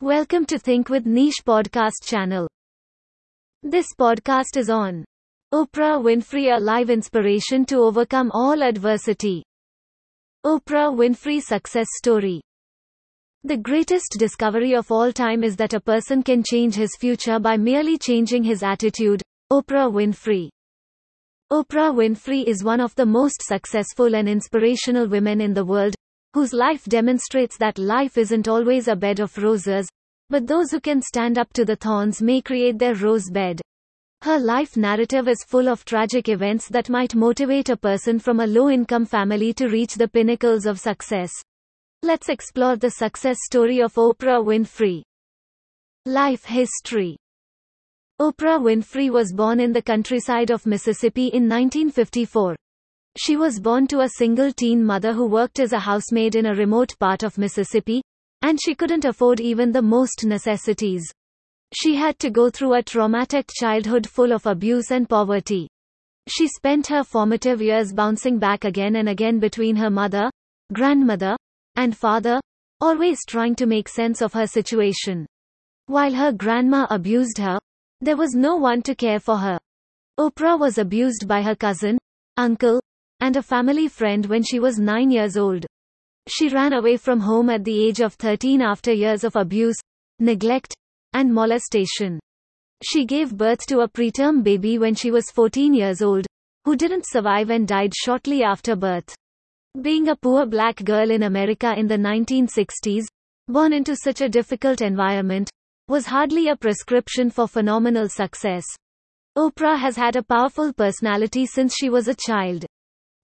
Welcome to Think with Niche podcast channel. This podcast is on Oprah Winfrey, a live inspiration to overcome all adversity. Oprah Winfrey success story. The greatest discovery of all time is that a person can change his future by merely changing his attitude. Oprah Winfrey. Oprah Winfrey is one of the most successful and inspirational women in the world, whose life demonstrates that life isn't always a bed of roses, but those who can stand up to the thorns may create their rose bed. Her life narrative is full of tragic events that might motivate a person from a low income family to reach the pinnacles of success. Let's explore the success story of Oprah Winfrey. Life history Oprah Winfrey was born in the countryside of Mississippi in 1954. She was born to a single teen mother who worked as a housemaid in a remote part of Mississippi, and she couldn't afford even the most necessities. She had to go through a traumatic childhood full of abuse and poverty. She spent her formative years bouncing back again and again between her mother, grandmother, and father, always trying to make sense of her situation. While her grandma abused her, there was no one to care for her. Oprah was abused by her cousin, uncle, and a family friend when she was 9 years old. She ran away from home at the age of 13 after years of abuse, neglect, and molestation. She gave birth to a preterm baby when she was 14 years old, who didn't survive and died shortly after birth. Being a poor black girl in America in the 1960s, born into such a difficult environment, was hardly a prescription for phenomenal success. Oprah has had a powerful personality since she was a child.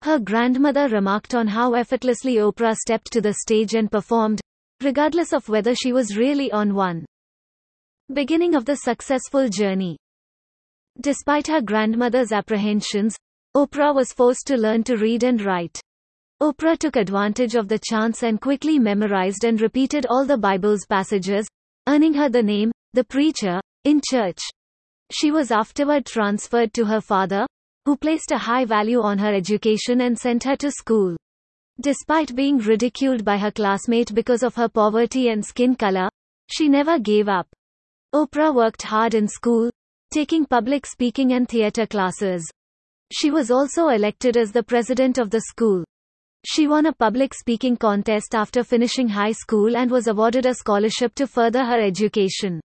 Her grandmother remarked on how effortlessly Oprah stepped to the stage and performed, regardless of whether she was really on one. Beginning of the successful journey. Despite her grandmother's apprehensions, Oprah was forced to learn to read and write. Oprah took advantage of the chance and quickly memorized and repeated all the Bible's passages, earning her the name, the preacher, in church. She was afterward transferred to her father, who placed a high value on her education and sent her to school. Despite being ridiculed by her classmate because of her poverty and skin color, she never gave up. Oprah worked hard in school, taking public speaking and theater classes. She was also elected as the president of the school. She won a public speaking contest after finishing high school and was awarded a scholarship to further her education.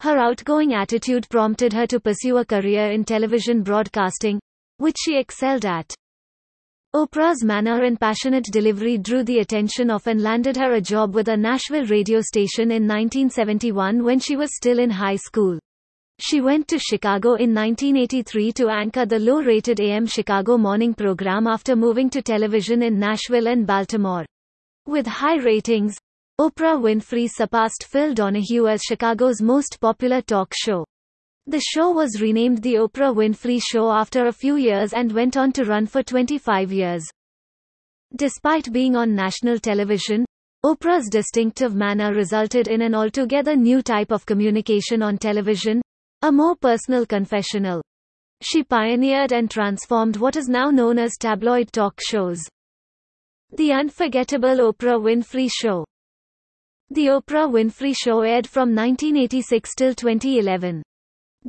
Her outgoing attitude prompted her to pursue a career in television broadcasting, which she excelled at. Oprah's manner and passionate delivery drew the attention of and landed her a job with a Nashville radio station in 1971 when she was still in high school. She went to Chicago in 1983 to anchor the low-rated AM Chicago morning program after moving to television in Nashville and Baltimore. With high ratings, Oprah Winfrey surpassed Phil Donahue as Chicago's most popular talk show. The show was renamed The Oprah Winfrey Show after a few years and went on to run for 25 years. Despite being on national television, Oprah's distinctive manner resulted in an altogether new type of communication on television, a more personal confessional. She pioneered and transformed what is now known as tabloid talk shows. The Unforgettable Oprah Winfrey Show. The Oprah Winfrey Show aired from 1986 till 2011.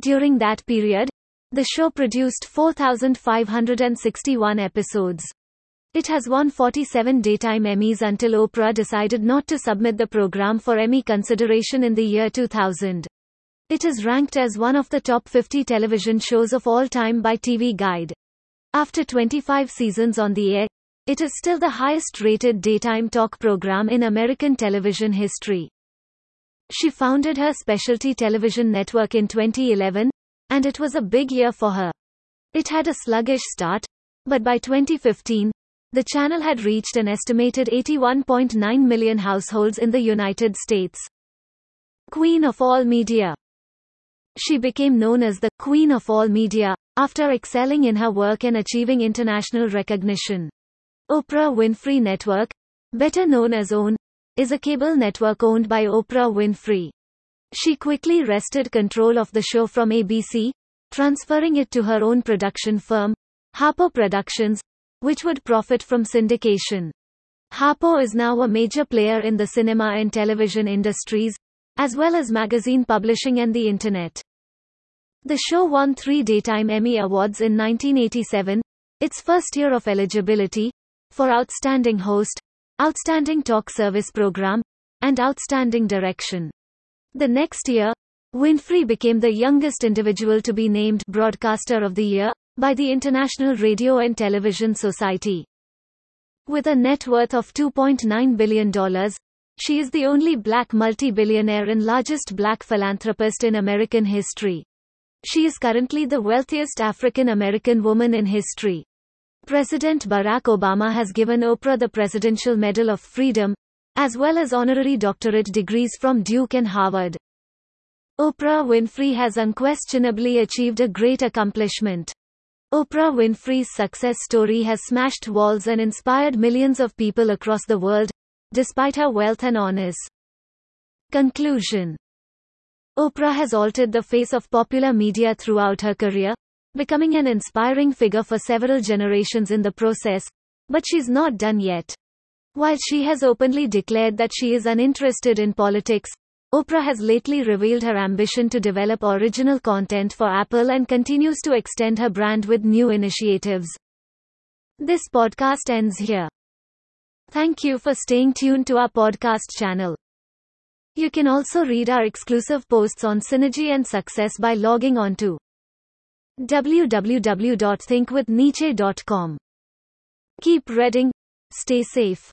During that period, the show produced 4,561 episodes. It has won 47 daytime Emmys until Oprah decided not to submit the program for Emmy consideration in the year 2000. It is ranked as one of the top 50 television shows of all time by TV Guide. After 25 seasons on the air, it is still the highest rated daytime talk program in American television history. She founded her specialty television network in 2011, and it was a big year for her. It had a sluggish start, but by 2015, the channel had reached an estimated 81.9 million households in the United States. Queen of all media. She became known as the Queen of all media after excelling in her work and achieving international recognition. Oprah Winfrey Network, better known as OWN, is a cable network owned by Oprah Winfrey. She quickly wrested control of the show from ABC, transferring it to her own production firm, Harpo Productions, which would profit from syndication. Harpo is now a major player in the cinema and television industries, as well as magazine publishing and the Internet. The show won three Daytime Emmy Awards in 1987, its first year of eligibility, for Outstanding Host, Outstanding Talk Service Program, and Outstanding Direction. The next year, Winfrey became the youngest individual to be named Broadcaster of the Year by the International Radio and Television Society. With a net worth of $2.9 billion, she is the only black multi-billionaire and largest black philanthropist in American history. She is currently the wealthiest African American woman in history. President Barack Obama has given Oprah the Presidential Medal of Freedom, as well as honorary doctorate degrees from Duke and Harvard. Oprah Winfrey has unquestionably achieved a great accomplishment. Oprah Winfrey's success story has smashed walls and inspired millions of people across the world, despite her wealth and honors. Conclusion Oprah has altered the face of popular media throughout her career, becoming an inspiring figure for several generations in the process, but she's not done yet. While she has openly declared that she is uninterested in politics, Oprah has lately revealed her ambition to develop original content for Apple and continues to extend her brand with new initiatives. This podcast ends here. Thank you for staying tuned to our podcast channel. You can also read our exclusive posts on synergy and success by logging on to www.thinkwithniche.com. Keep reading, stay safe.